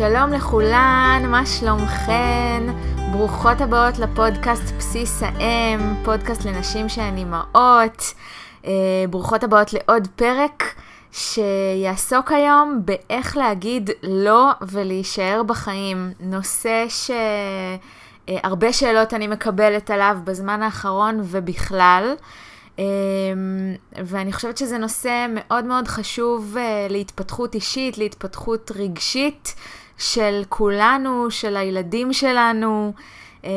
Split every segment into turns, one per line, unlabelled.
שלום לכולן, מה שלומכן? ברוכות הבאות לפודקאסט בסיס האם, פודקאסט לנשים שהן אימהות. אה, ברוכות הבאות לעוד פרק שיעסוק היום באיך להגיד לא ולהישאר בחיים. נושא שהרבה שאלות אני מקבלת עליו בזמן האחרון ובכלל. אמ, ואני חושבת שזה נושא מאוד מאוד חשוב אה, להתפתחות אישית, להתפתחות רגשית של כולנו, של הילדים שלנו. אמ,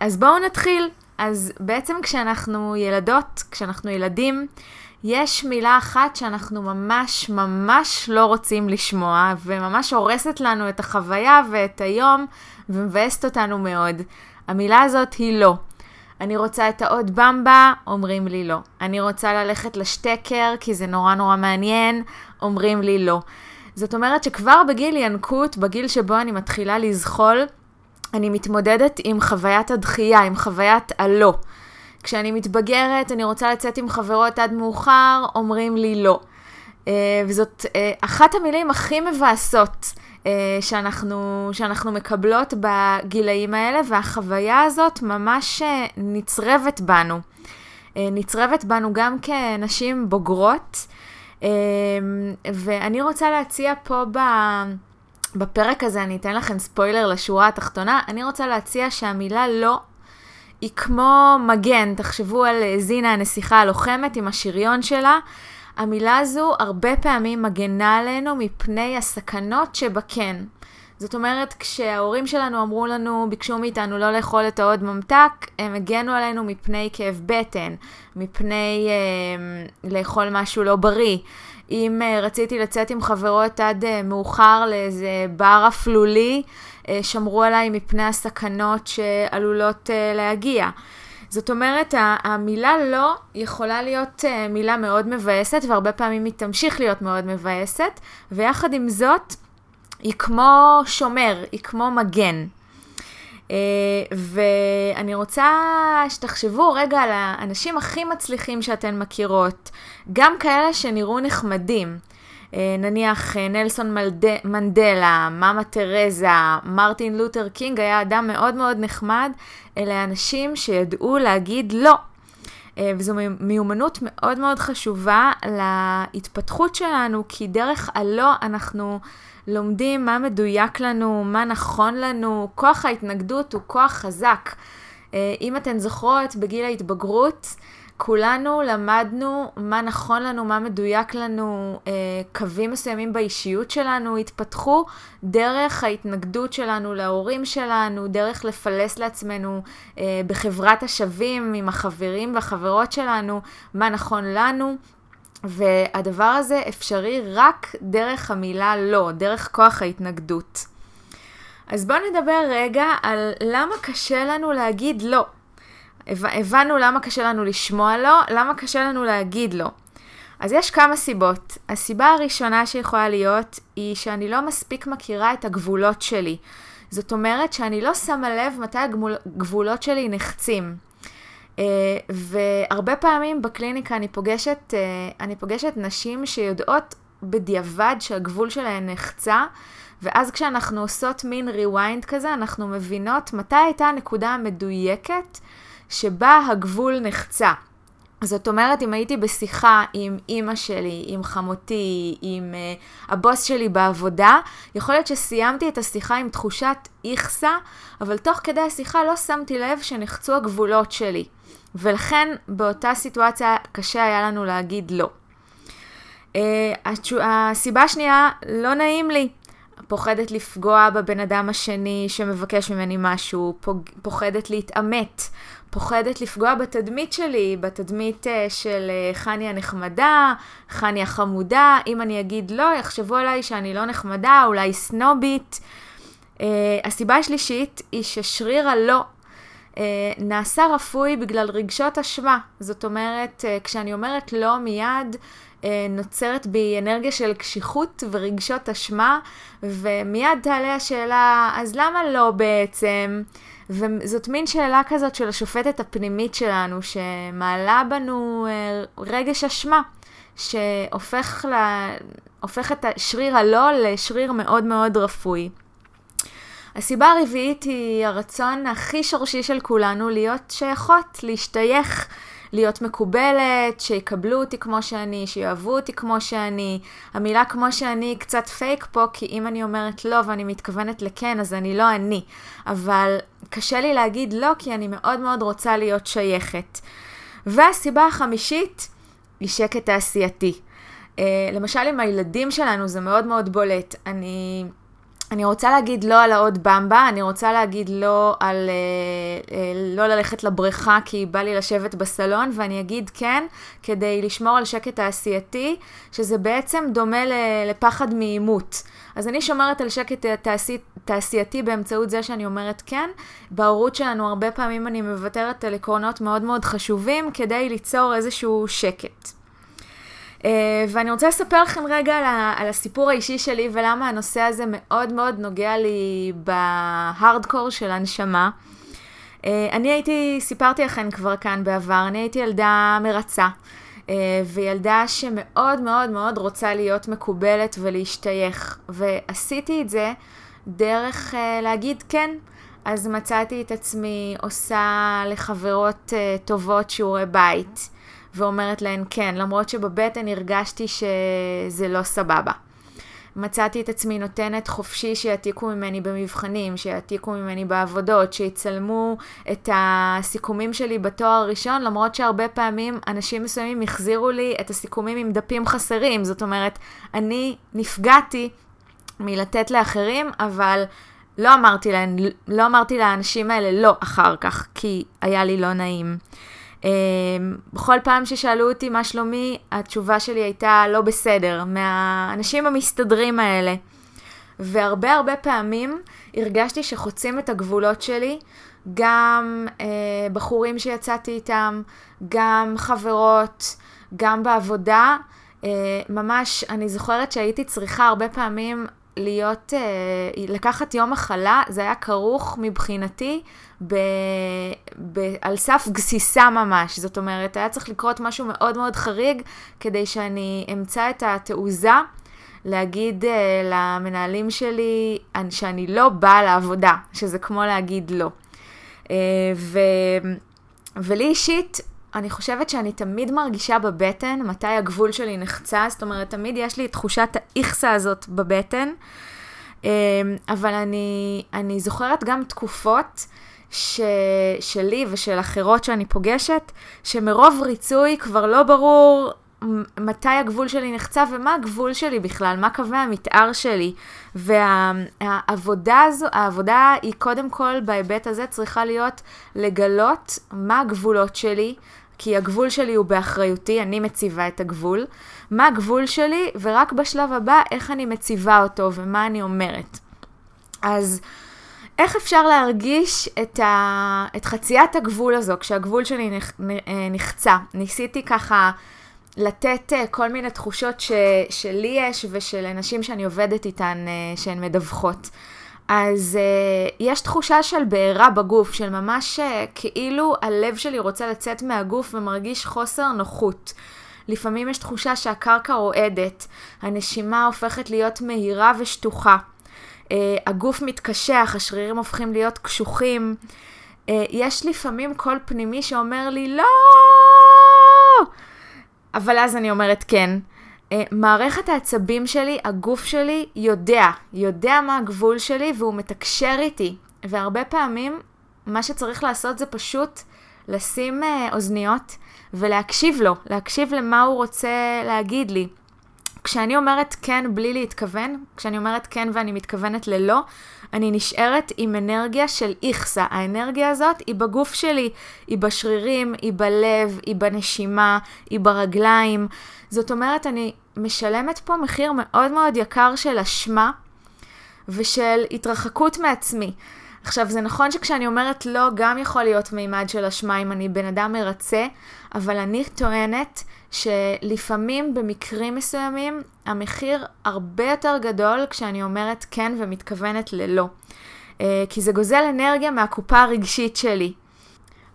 אז בואו נתחיל. אז בעצם כשאנחנו ילדות, כשאנחנו ילדים, יש מילה אחת שאנחנו ממש ממש לא רוצים לשמוע, וממש הורסת לנו את החוויה ואת היום, ומבאסת אותנו מאוד. המילה הזאת היא לא. אני רוצה את העוד במבה, אומרים לי לא. אני רוצה ללכת לשטקר כי זה נורא נורא מעניין, אומרים לי לא. זאת אומרת שכבר בגיל ינקות, בגיל שבו אני מתחילה לזחול, אני מתמודדת עם חוויית הדחייה, עם חוויית הלא. כשאני מתבגרת, אני רוצה לצאת עם חברות עד מאוחר, אומרים לי לא. Uh, וזאת uh, אחת המילים הכי מבאסות. אה, שאנחנו, שאנחנו מקבלות בגילאים האלה, והחוויה הזאת ממש אה, נצרבת בנו. אה, נצרבת בנו גם כנשים בוגרות, ואני רוצה להציע פה ב... בפרק הזה, אני אתן לכם ספוילר לשורה התחתונה, אני רוצה להציע שהמילה לא היא כמו מגן, תחשבו על זינה הנסיכה הלוחמת עם השריון שלה. המילה הזו הרבה פעמים מגנה עלינו מפני הסכנות שבכן. זאת אומרת, כשההורים שלנו אמרו לנו, ביקשו מאיתנו לא לאכול את העוד ממתק, הם הגנו עלינו מפני כאב בטן, מפני אה, לאכול משהו לא בריא. אם אה, רציתי לצאת עם חברות עד אה, מאוחר לאיזה בר אפלולי, אה, שמרו עליי מפני הסכנות שעלולות אה, להגיע. זאת אומרת, המילה לא יכולה להיות אה, מילה מאוד מבאסת, והרבה פעמים היא תמשיך להיות מאוד מבאסת, ויחד עם זאת, היא כמו שומר, היא כמו מגן. Uh, ואני רוצה שתחשבו רגע על האנשים הכי מצליחים שאתן מכירות, גם כאלה שנראו נחמדים. אה, נניח אה, נלסון מלד... מנדלה, מאמה תרזה, מרטין לותר קינג היה אדם מאוד מאוד נחמד, אלה אנשים שידעו להגיד לא. אה, וזו מיומנות מאוד מאוד חשובה להתפתחות שלנו, כי דרך הלא אנחנו לומדים מה מדויק לנו, מה נכון לנו, כוח ההתנגדות הוא כוח חזק. אם אתן זוכרות, בגיל ההתבגרות, כולנו למדנו מה נכון לנו, מה מדויק לנו, אה, קווים מסוימים באישיות שלנו התפתחו דרך ההתנגדות שלנו להורים שלנו, דרך לפלס לעצמנו אה, בחברת השווים עם החברים והחברות שלנו, מה נכון לנו. והדבר הזה אפשרי רק דרך המילה לא, דרך כוח ההתנגדות. אז בואו נדבר רגע על למה קשה לנו להגיד לא. הבנו למה קשה לנו לשמוע לא, למה קשה לנו להגיד לא. אז יש כמה סיבות. הסיבה הראשונה שיכולה להיות היא שאני לא מספיק מכירה את הגבולות שלי. זאת אומרת שאני לא שמה לב מתי הגבולות שלי נחצים. Uh, והרבה פעמים בקליניקה אני פוגשת, uh, אני פוגשת נשים שיודעות בדיעבד שהגבול שלהן נחצה, ואז כשאנחנו עושות מין rewind כזה, אנחנו מבינות מתי הייתה הנקודה המדויקת שבה הגבול נחצה. זאת אומרת, אם הייתי בשיחה עם אימא שלי, עם חמותי, עם uh, הבוס שלי בעבודה, יכול להיות שסיימתי את השיחה עם תחושת איכסה, אבל תוך כדי השיחה לא שמתי לב שנחצו הגבולות שלי. ולכן באותה סיטואציה קשה היה לנו להגיד לא. Uh, הסיבה השנייה, לא נעים לי. פוחדת לפגוע בבן אדם השני שמבקש ממני משהו, פוחדת להתעמת, פוחדת לפגוע בתדמית שלי, בתדמית uh, של uh, חני הנחמדה, חני החמודה. אם אני אגיד לא, יחשבו עליי שאני לא נחמדה, אולי סנובית. Uh, הסיבה השלישית היא ששריר הלא נעשה רפוי בגלל רגשות אשמה. זאת אומרת, כשאני אומרת לא מיד, נוצרת בי אנרגיה של קשיחות ורגשות אשמה, ומיד תעלה השאלה, אז למה לא בעצם? וזאת מין שאלה כזאת של השופטת הפנימית שלנו, שמעלה בנו אה, רגש אשמה, שהופך ל... הופך את שריר הלא לשריר מאוד מאוד רפוי. הסיבה הרביעית היא הרצון הכי שורשי של כולנו להיות שייכות, להשתייך, להיות מקובלת, שיקבלו אותי כמו שאני, שיאהבו אותי כמו שאני. המילה כמו שאני קצת פייק פה, כי אם אני אומרת לא ואני מתכוונת לכן, אז אני לא אני. אבל קשה לי להגיד לא, כי אני מאוד מאוד רוצה להיות שייכת. והסיבה החמישית היא שקט תעשייתי. Uh, למשל עם הילדים שלנו זה מאוד מאוד בולט. אני אני רוצה להגיד לא על העוד במבה, אני רוצה להגיד לא על אה, אה, לא ללכת לבריכה כי בא לי לשבת בסלון, ואני אגיד כן כדי לשמור על שקט תעשייתי, שזה בעצם דומה לפחד מעימות. אז אני שומרת על שקט תעשי, תעשייתי באמצעות זה שאני אומרת כן. בהורות שלנו הרבה פעמים אני מוותרת על עקרונות מאוד מאוד חשובים כדי ליצור איזשהו שקט. Uh, ואני רוצה לספר לכם רגע על, על הסיפור האישי שלי ולמה הנושא הזה מאוד מאוד נוגע לי בהארדקור של הנשמה. Uh, אני הייתי, סיפרתי לכם כבר כאן בעבר, אני הייתי ילדה מרצה. Uh, וילדה שמאוד מאוד מאוד רוצה להיות מקובלת ולהשתייך. ועשיתי את זה דרך להגיד כן. אז מצאתי את עצמי עושה לחברות טובות שיעורי בית. ואומרת להן כן, למרות שבבטן הרגשתי שזה לא סבבה. מצאתי את עצמי נותנת חופשי שיעתיקו ממני במבחנים, שיעתיקו ממני בעבודות, שיצלמו את הסיכומים שלי בתואר הראשון, למרות שהרבה פעמים אנשים מסוימים החזירו לי את הסיכומים עם דפים חסרים. זאת אומרת, אני נפגעתי מלתת לאחרים, אבל לא אמרתי להם, לא אמרתי לאנשים האלה לא אחר כך, כי היה לי לא נעים. אמ, בכל פעם ששאלו אותי מה שלומי, התשובה שלי הייתה לא בסדר, מהאנשים המסתדרים האלה. והרבה הרבה פעמים הרגשתי שחוצים את הגבולות שלי, גם אה, בחורים שיצאתי איתם, גם חברות, גם בעבודה. אה, ממש, אני זוכרת שהייתי צריכה הרבה פעמים להיות, אה, לקחת יום מחלה, זה היה כרוך מבחינתי ב, ב, על סף גסיסה ממש. זאת אומרת, היה צריך לקרות משהו מאוד מאוד חריג כדי שאני אמצא את התעוזה להגיד uh, למנהלים שלי שאני לא באה לעבודה, שזה כמו להגיד לא. Uh, ו, ולי אישית, אני חושבת שאני תמיד מרגישה בבטן מתי הגבול שלי נחצה, זאת אומרת, תמיד יש לי את תחושת האיכסה הזאת בבטן, אה, אבל אני, אני זוכרת גם תקופות ש... שלי ושל אחרות שאני פוגשת, שמרוב ריצוי כבר לא ברור מתי הגבול שלי נחצה ומה הגבול שלי בכלל, מה קווי המתאר שלי. והעבודה הזו, העבודה היא קודם כל בהיבט הזה צריכה להיות לגלות מה הגבולות שלי, כי הגבול שלי הוא באחריותי, אני מציבה את הגבול. מה הגבול שלי, ורק בשלב הבא איך אני מציבה אותו ומה אני אומרת. אז איך אפשר להרגיש את, ה... את חציית הגבול הזו כשהגבול שלי נח... אה, נחצה? ניסיתי ככה לתת אה, כל מיני תחושות ש... שלי יש ושל אנשים שאני עובדת איתן אה, שהן מדווחות. אז uh, יש תחושה של בעירה בגוף, של ממש uh, כאילו הלב שלי רוצה לצאת מהגוף ומרגיש חוסר נוחות. לפעמים יש תחושה שהקרקע רועדת, הנשימה הופכת להיות מהירה ושטוחה. Uh, הגוף מתקשח, השרירים הופכים להיות קשוחים. Uh, יש לפעמים קול פנימי שאומר לי לא! אבל אז אני אומרת כן. Uh, מערכת העצבים שלי, הגוף שלי יודע, יודע מה הגבול שלי והוא מתקשר איתי. והרבה פעמים מה שצריך לעשות זה פשוט לשים uh, אוזניות ולהקשיב לו, להקשיב למה הוא רוצה להגיד לי. כשאני אומרת כן בלי להתכוון, כשאני אומרת כן ואני מתכוונת ללא, אני נשארת עם אנרגיה של איכסה. האנרגיה הזאת היא בגוף שלי, היא בשרירים, היא בלב, היא בנשימה, היא ברגליים. זאת אומרת, אני משלמת פה מחיר מאוד מאוד יקר של אשמה ושל התרחקות מעצמי. עכשיו, זה נכון שכשאני אומרת לא, גם יכול להיות מימד של אשמה אם אני בן אדם מרצה, אבל אני טוענת שלפעמים במקרים מסוימים המחיר הרבה יותר גדול כשאני אומרת כן ומתכוונת ללא. אה, כי זה גוזל אנרגיה מהקופה הרגשית שלי.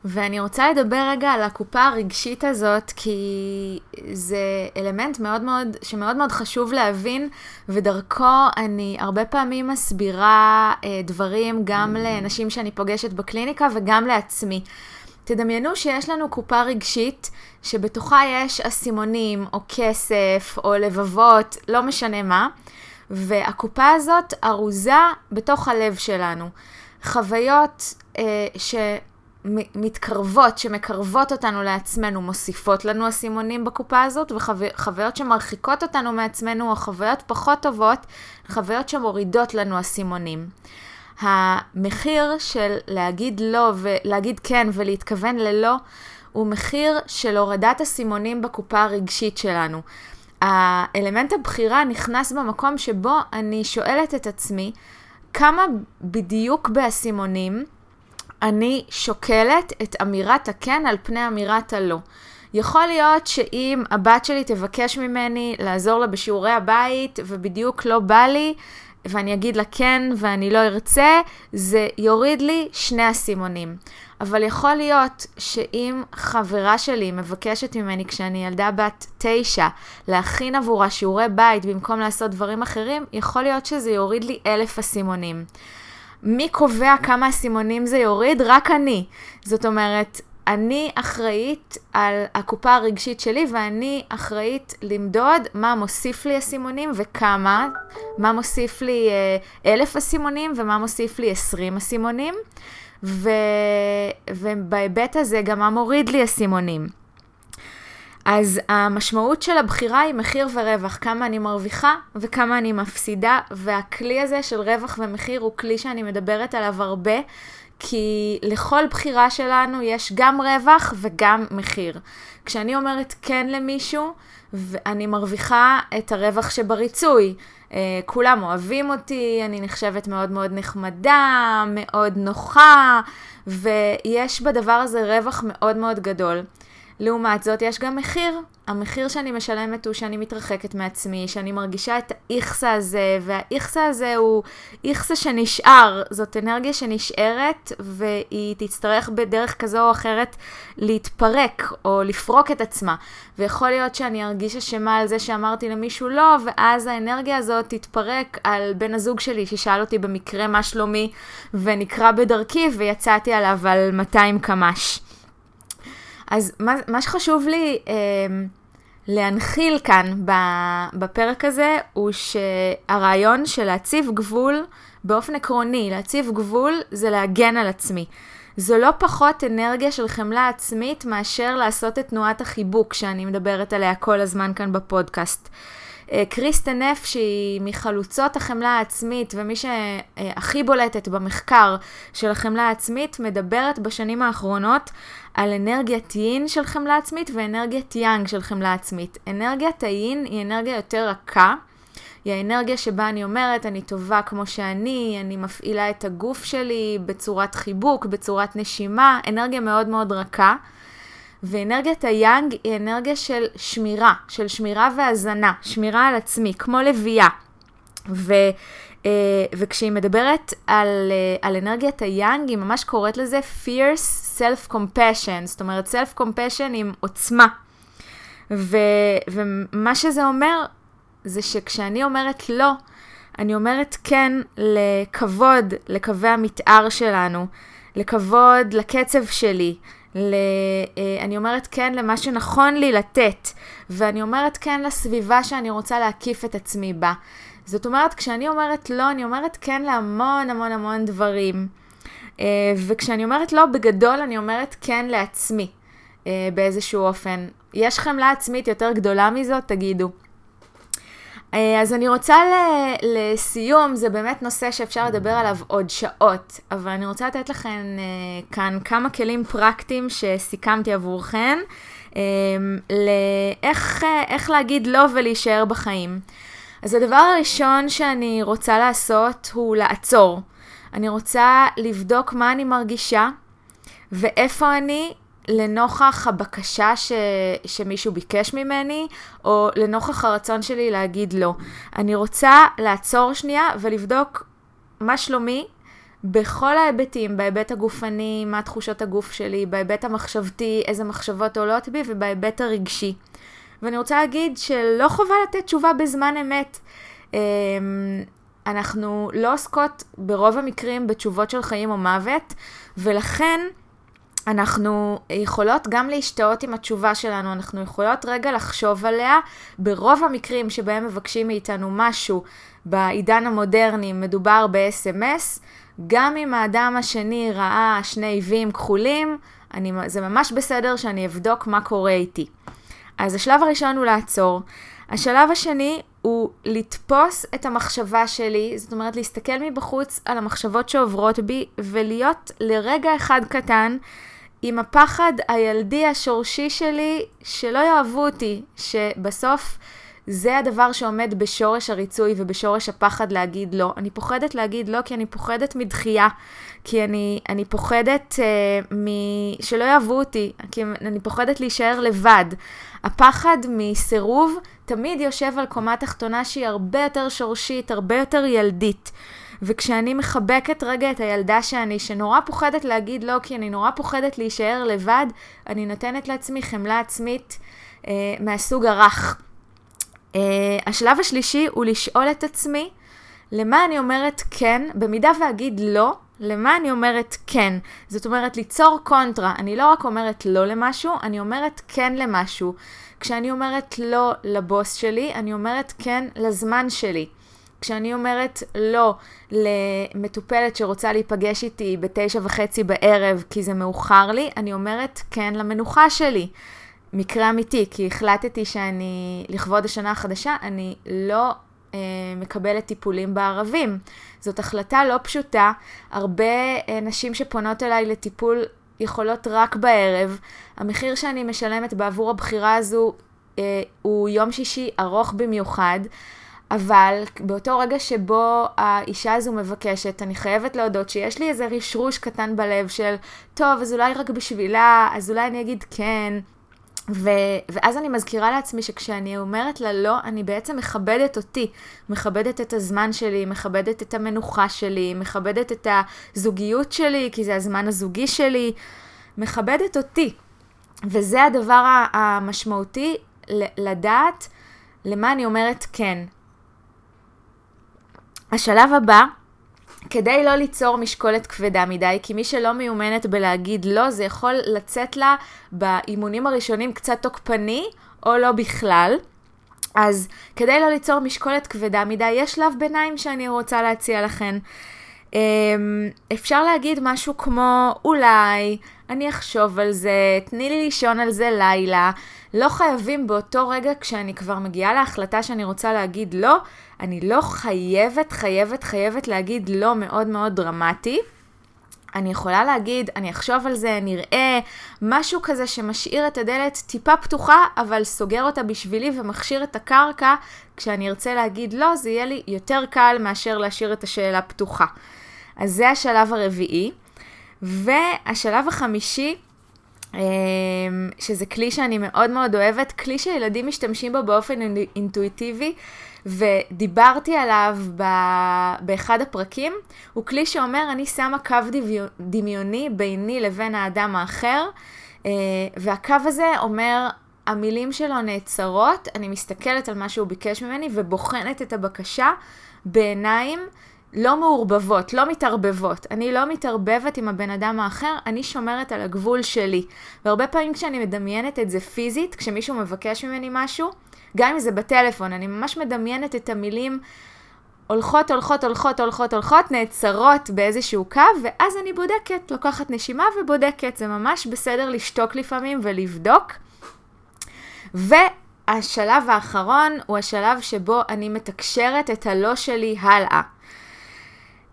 ואני רוצה לדבר רגע על הקופה הרגשית הזאת, כי זה אלמנט מאוד מאוד, שמאוד מאוד חשוב להבין, ודרכו אני הרבה פעמים מסבירה אה, דברים גם לנשים שאני פוגשת בקליניקה וגם לעצמי. תדמיינו שיש לנו קופה רגשית שבתוכה יש אסימונים או כסף או לבבות, לא משנה מה, והקופה הזאת ארוזה בתוך הלב שלנו. חוויות אה, שמתקרבות, שמקרבות אותנו לעצמנו, מוסיפות לנו אסימונים בקופה הזאת, וחוויות שמרחיקות אותנו מעצמנו, או חוויות פחות טובות, חוויות שמורידות לנו אסימונים. המחיר של להגיד לא ולהגיד כן ולהתכוון ללא, הוא מחיר של הורדת אסימונים בקופה הרגשית שלנו. האלמנט הבחירה נכנס במקום שבו אני שואלת את עצמי, כמה בדיוק באסימונים אני שוקלת את אמירת הכן על פני אמירת הלא. יכול להיות שאם הבת שלי תבקש ממני לעזור לה בשיעורי הבית ובדיוק לא בא לי, ואני אגיד לה כן ואני לא ארצה, זה יוריד לי שני אסימונים. אבל יכול להיות שאם חברה שלי מבקשת ממני כשאני ילדה בת תשע להכין עבורה שיעורי בית במקום לעשות דברים אחרים, יכול להיות שזה יוריד לי אלף אסימונים. מי קובע כמה אסימונים זה יוריד? רק אני. זאת אומרת, אני אחראית על הקופה הרגשית שלי ואני אחראית למדוד מה מוסיף לי אסימונים וכמה, מה מוסיף לי אה, אלף אסימונים ומה מוסיף לי עשרים אסימונים. ובהיבט הזה גם מה מוריד לי אסימונים. אז המשמעות של הבחירה היא מחיר ורווח, כמה אני מרוויחה וכמה אני מפסידה, והכלי הזה של רווח ומחיר הוא כלי שאני מדברת עליו הרבה, כי לכל בחירה שלנו יש גם רווח וגם מחיר. כשאני אומרת כן למישהו, ואני מרוויחה את הרווח שבריצוי. Uh, כולם אוהבים אותי, אני נחשבת מאוד מאוד נחמדה, מאוד נוחה, ויש בדבר הזה רווח מאוד מאוד גדול. לעומת זאת, יש גם מחיר. המחיר שאני משלמת הוא שאני מתרחקת מעצמי, שאני מרגישה את האיכסה הזה, והאיכסה הזה הוא איכסה שנשאר. זאת אנרגיה שנשארת, והיא תצטרך בדרך כזו או אחרת להתפרק, או לפרוק את עצמה. ויכול להיות שאני ארגיש אשמה על זה שאמרתי למישהו לא, ואז האנרגיה הזאת תתפרק על בן הזוג שלי, ששאל אותי במקרה מה שלומי, ונקרא בדרכי, ויצאתי עליו על 200 קמ"ש. אז מה, מה שחשוב לי אה, להנחיל כאן בפרק הזה, הוא שהרעיון של להציב גבול, באופן עקרוני, להציב גבול זה להגן על עצמי. זו לא פחות אנרגיה של חמלה עצמית מאשר לעשות את תנועת החיבוק שאני מדברת עליה כל הזמן כאן בפודקאסט. אה, קריסטן נף, שהיא מחלוצות החמלה העצמית ומי שהכי בולטת במחקר של החמלה העצמית, מדברת בשנים האחרונות על אנרגיית יין של חמלה עצמית ואנרגיית יאנג של חמלה עצמית. אנרגיית היין היא אנרגיה יותר רכה. היא האנרגיה שבה אני אומרת, אני טובה כמו שאני, אני מפעילה את הגוף שלי בצורת חיבוק, בצורת נשימה, אנרגיה מאוד מאוד רכה. ואנרגיית היאנג היא אנרגיה של שמירה, של שמירה והזנה, שמירה על עצמי, כמו לביאה. ו, uh, וכשהיא מדברת על, uh, על אנרגיית היאנג, היא ממש קוראת לזה fierce self-compassion, זאת אומרת self-compassion עם עוצמה. ו, ומה שזה אומר, זה שכשאני אומרת לא, אני אומרת כן לכבוד לקווי המתאר שלנו, לכבוד לקצב שלי, ל... אה, אני אומרת כן למה שנכון לי לתת, ואני אומרת כן לסביבה שאני רוצה להקיף את עצמי בה. זאת אומרת, כשאני אומרת לא, אני אומרת כן להמון המון המון דברים. אה, וכשאני אומרת לא, בגדול אני אומרת כן לעצמי אה, באיזשהו אופן. יש חמלה עצמית יותר גדולה מזאת? תגידו. אה, אז אני רוצה לסיום, זה באמת נושא שאפשר לדבר עליו עוד שעות, אבל אני רוצה לתת לכם כאן כמה כלים פרקטיים שסיכמתי עבורכם, לאיך איך להגיד לא ולהישאר בחיים. אז הדבר הראשון שאני רוצה לעשות הוא לעצור. אני רוצה לבדוק מה אני מרגישה ואיפה אני לנוכח הבקשה ש... שמישהו ביקש ממני, או לנוכח הרצון שלי להגיד לא. אני רוצה לעצור שנייה ולבדוק מה שלומי בכל ההיבטים, בהיבט הגופני, מה תחושות הגוף שלי, בהיבט המחשבתי, איזה מחשבות עולות בי, ובהיבט הרגשי. ואני רוצה להגיד שלא חובה לתת תשובה בזמן אמת. אנחנו לא עוסקות ברוב המקרים בתשובות של חיים או מוות, ולכן אנחנו יכולות גם להשתאות עם התשובה שלנו, אנחנו יכולות רגע לחשוב עליה. ברוב המקרים שבהם מבקשים מאיתנו משהו בעידן המודרני מדובר ב-SMS, גם אם האדם השני ראה שני ויים כחולים, אני, זה ממש בסדר שאני אבדוק מה קורה איתי. אז השלב הראשון הוא לעצור. השלב השני הוא לתפוס את המחשבה שלי, זאת אומרת להסתכל מבחוץ על המחשבות שעוברות בי ולהיות לרגע אחד קטן עם הפחד הילדי השורשי שלי שלא יאהבו אותי, שבסוף זה הדבר שעומד בשורש הריצוי ובשורש הפחד להגיד לא. אני פוחדת להגיד לא כי אני פוחדת מדחייה, כי אני, אני פוחדת uh, מ... שלא יאהבו אותי, כי אני פוחדת להישאר לבד. הפחד מסירוב תמיד יושב על קומה תחתונה שהיא הרבה יותר שורשית, הרבה יותר ילדית. וכשאני מחבקת רגע את הילדה שאני, שנורא פוחדת להגיד לא, כי אני נורא פוחדת להישאר לבד, אני נותנת לעצמי חמלה עצמית אה, מהסוג הרך. אה, השלב השלישי הוא לשאול את עצמי, למה אני אומרת כן, במידה ואגיד לא, למה אני אומרת כן? זאת אומרת, ליצור קונטרה. אני לא רק אומרת לא למשהו, אני אומרת כן למשהו. כשאני אומרת לא לבוס שלי, אני אומרת כן לזמן שלי. כשאני אומרת לא למטופלת שרוצה להיפגש איתי בתשע וחצי בערב כי זה מאוחר לי, אני אומרת כן למנוחה שלי. מקרה אמיתי, כי החלטתי שאני, לכבוד השנה החדשה, אני לא מקבלת טיפולים בערבים. זאת החלטה לא פשוטה. הרבה אה, נשים שפונות אליי לטיפול יכולות רק בערב. המחיר שאני משלמת בעבור הבחירה הזו אה, הוא יום שישי ארוך במיוחד. אבל באותו רגע שבו האישה הזו מבקשת, אני חייבת להודות שיש לי איזה רשרוש קטן בלב של, טוב, אז אולי רק בשבילה, אז אולי אני אגיד כן. ו- ואז אני מזכירה לעצמי שכשאני אומרת לה לא, אני בעצם מכבדת אותי, מכבדת את הזמן שלי, מכבדת את המנוחה שלי, מכבדת את הזוגיות שלי, כי זה הזמן הזוגי שלי, מכבדת אותי. וזה הדבר המשמעותי, לדעת למה אני אומרת כן. השלב הבא, כדי לא ליצור משקולת כבדה מדי, כי מי שלא מיומנת בלהגיד לא, זה יכול לצאת לה באימונים הראשונים קצת תוקפני, או לא בכלל. אז כדי לא ליצור משקולת כבדה מדי, יש שלב ביניים שאני רוצה להציע לכם. אמ, אפשר להגיד משהו כמו, אולי, אני אחשוב על זה, תני לי לישון על זה לילה. לא חייבים באותו רגע, כשאני כבר מגיעה להחלטה שאני רוצה להגיד לא, אני לא חייבת, חייבת, חייבת להגיד לא מאוד מאוד דרמטי. אני יכולה להגיד, אני אחשוב על זה, נראה, משהו כזה שמשאיר את הדלת טיפה פתוחה, אבל סוגר אותה בשבילי ומכשיר את הקרקע. כשאני ארצה להגיד לא, זה יהיה לי יותר קל מאשר להשאיר את השאלה פתוחה. אז זה השלב הרביעי. והשלב החמישי, שזה כלי שאני מאוד מאוד אוהבת, כלי שילדים משתמשים בו באופן אינטואיטיבי, ודיברתי עליו ב... באחד הפרקים, הוא כלי שאומר, אני שמה קו דמיוני ביני לבין האדם האחר, אה, והקו הזה אומר, המילים שלו נעצרות, אני מסתכלת על מה שהוא ביקש ממני ובוחנת את הבקשה בעיניים לא מעורבבות, לא מתערבבות. אני לא מתערבבת עם הבן אדם האחר, אני שומרת על הגבול שלי. והרבה פעמים כשאני מדמיינת את זה פיזית, כשמישהו מבקש ממני משהו, גם אם זה בטלפון, אני ממש מדמיינת את המילים הולכות, הולכות, הולכות, הולכות, הולכות, נעצרות באיזשהו קו, ואז אני בודקת, לוקחת נשימה ובודקת. זה ממש בסדר לשתוק לפעמים ולבדוק. והשלב האחרון הוא השלב שבו אני מתקשרת את הלא שלי הלאה.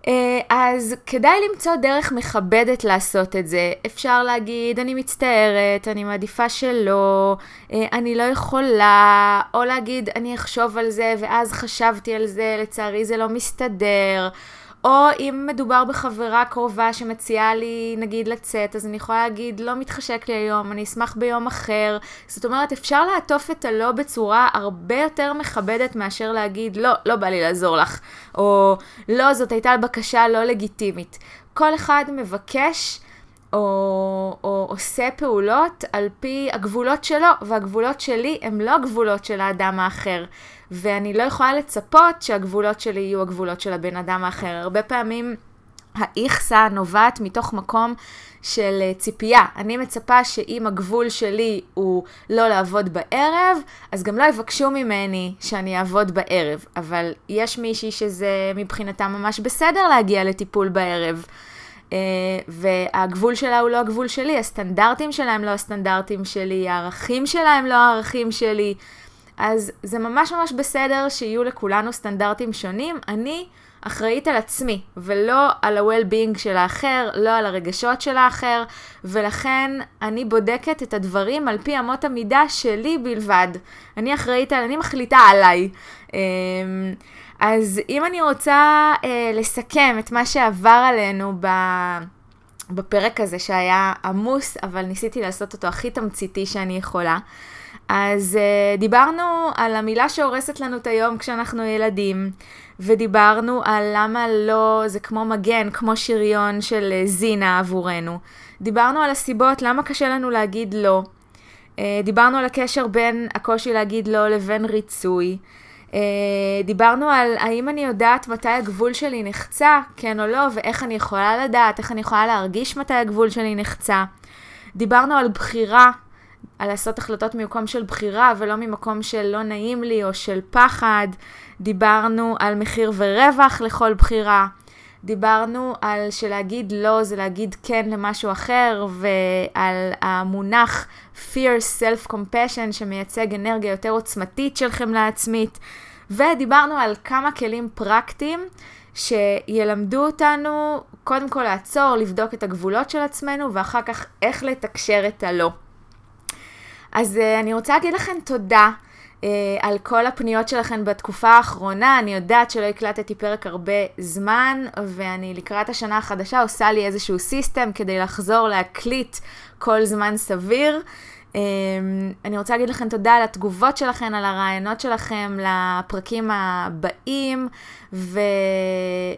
אה, אז כדאי למצוא דרך מכבדת לעשות את זה. אפשר להגיד, אני מצטערת, אני מעדיפה שלא, אה, אני לא יכולה, או להגיד, אני אחשוב על זה, ואז חשבתי על זה, לצערי זה לא מסתדר. או אם מדובר בחברה קרובה שמציעה לי, נגיד, לצאת, אז אני יכולה להגיד, לא מתחשק לי היום, אני אשמח ביום אחר. זאת אומרת, אפשר לעטוף את הלא בצורה הרבה יותר מכבדת מאשר להגיד, לא, לא בא לי לעזור לך. או לא, זאת הייתה בקשה לא לגיטימית. כל אחד מבקש או, עושה פעולות על פי הגבולות שלו, והגבולות שלי הם לא הגבולות של האדם האחר. ואני לא יכולה לצפות שהגבולות שלי יהיו הגבולות של הבן אדם האחר. הרבה פעמים האיכסה נובעת מתוך מקום של אה, ציפייה. אני מצפה שאם הגבול שלי הוא לא לעבוד בערב, אז גם לא יבקשו ממני שאני אעבוד בערב. אבל יש מישהי שזה מבחינתה ממש בסדר להגיע לטיפול בערב. Uh, והגבול שלה הוא לא הגבול שלי, הסטנדרטים שלה הם לא הסטנדרטים שלי, הערכים שלה הם לא הערכים שלי. אז זה ממש ממש בסדר שיהיו לכולנו סטנדרטים שונים. אני אחראית על עצמי, ולא על ה-well-being של האחר, לא על הרגשות של האחר, ולכן אני בודקת את הדברים על פי אמות המידה שלי בלבד. אני אחראית על, אני מחליטה עליי. אז אם אני רוצה אה, לסכם את מה שעבר עלינו ב... בפרק הזה שהיה עמוס, אבל ניסיתי לעשות אותו הכי תמציתי שאני יכולה. אז uh, דיברנו על המילה שהורסת לנו את היום כשאנחנו ילדים, ודיברנו על למה לא, זה כמו מגן, כמו שריון של uh, זינה עבורנו. דיברנו על הסיבות למה קשה לנו להגיד לא. Uh, דיברנו על הקשר בין הקושי להגיד לא לבין ריצוי. Uh, דיברנו על האם אני יודעת מתי הגבול שלי נחצה, כן או לא, ואיך אני יכולה לדעת, איך אני יכולה להרגיש מתי הגבול שלי נחצה. דיברנו על בחירה, על לעשות החלטות ממקום של בחירה ולא ממקום של לא נעים לי או של פחד. דיברנו על מחיר ורווח לכל בחירה. דיברנו על שלהגיד לא זה להגיד כן למשהו אחר, ועל המונח fear self-compassion שמייצג אנרגיה יותר עוצמתית של חמלה עצמית. ודיברנו על כמה כלים פרקטיים שילמדו אותנו קודם כל לעצור, לבדוק את הגבולות של עצמנו, ואחר כך איך לתקשר את הלא. אז uh, אני רוצה להגיד לכם תודה על כל הפניות שלכם בתקופה האחרונה. אני יודעת שלא הקלטתי פרק הרבה זמן, ואני לקראת השנה החדשה עושה לי איזשהו סיסטם כדי לחזור להקליט כל זמן סביר. Um, אני רוצה להגיד לכם תודה על התגובות שלכם, על הרעיונות שלכם לפרקים הבאים, ו...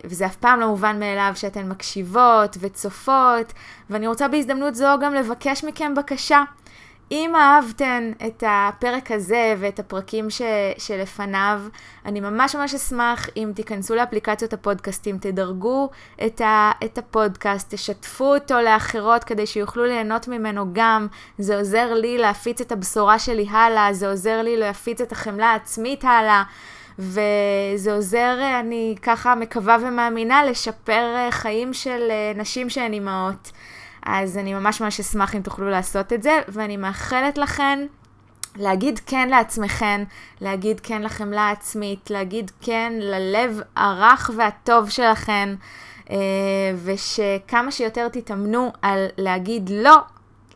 וזה אף פעם לא מובן מאליו שאתן מקשיבות וצופות, ואני רוצה בהזדמנות זו גם לבקש מכם בקשה. אם אהבתן את הפרק הזה ואת הפרקים ש, שלפניו, אני ממש ממש אשמח אם תיכנסו לאפליקציות הפודקאסטים, תדרגו את, ה, את הפודקאסט, תשתפו אותו לאחרות כדי שיוכלו ליהנות ממנו גם. זה עוזר לי להפיץ את הבשורה שלי הלאה, זה עוזר לי להפיץ את החמלה העצמית הלאה. וזה עוזר, אני ככה מקווה ומאמינה, לשפר חיים של נשים שהן אימהות. אז אני ממש ממש אשמח אם תוכלו לעשות את זה, ואני מאחלת לכן להגיד כן לעצמכן, להגיד כן לחמלה העצמית, להגיד כן ללב הרך והטוב שלכן, אה, ושכמה שיותר תתאמנו על להגיד לא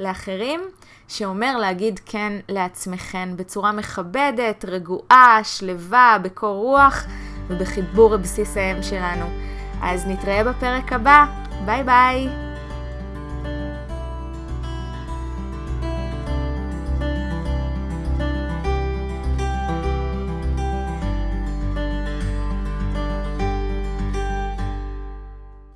לאחרים, שאומר להגיד כן לעצמכן בצורה מכבדת, רגועה, שלווה, בקור רוח ובחיבור לבסיס האם שלנו. אז נתראה בפרק הבא, ביי ביי.